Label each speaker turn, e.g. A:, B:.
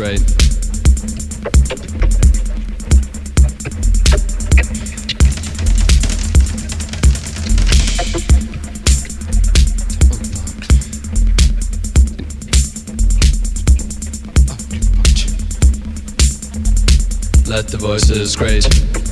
A: great. Let the voices great.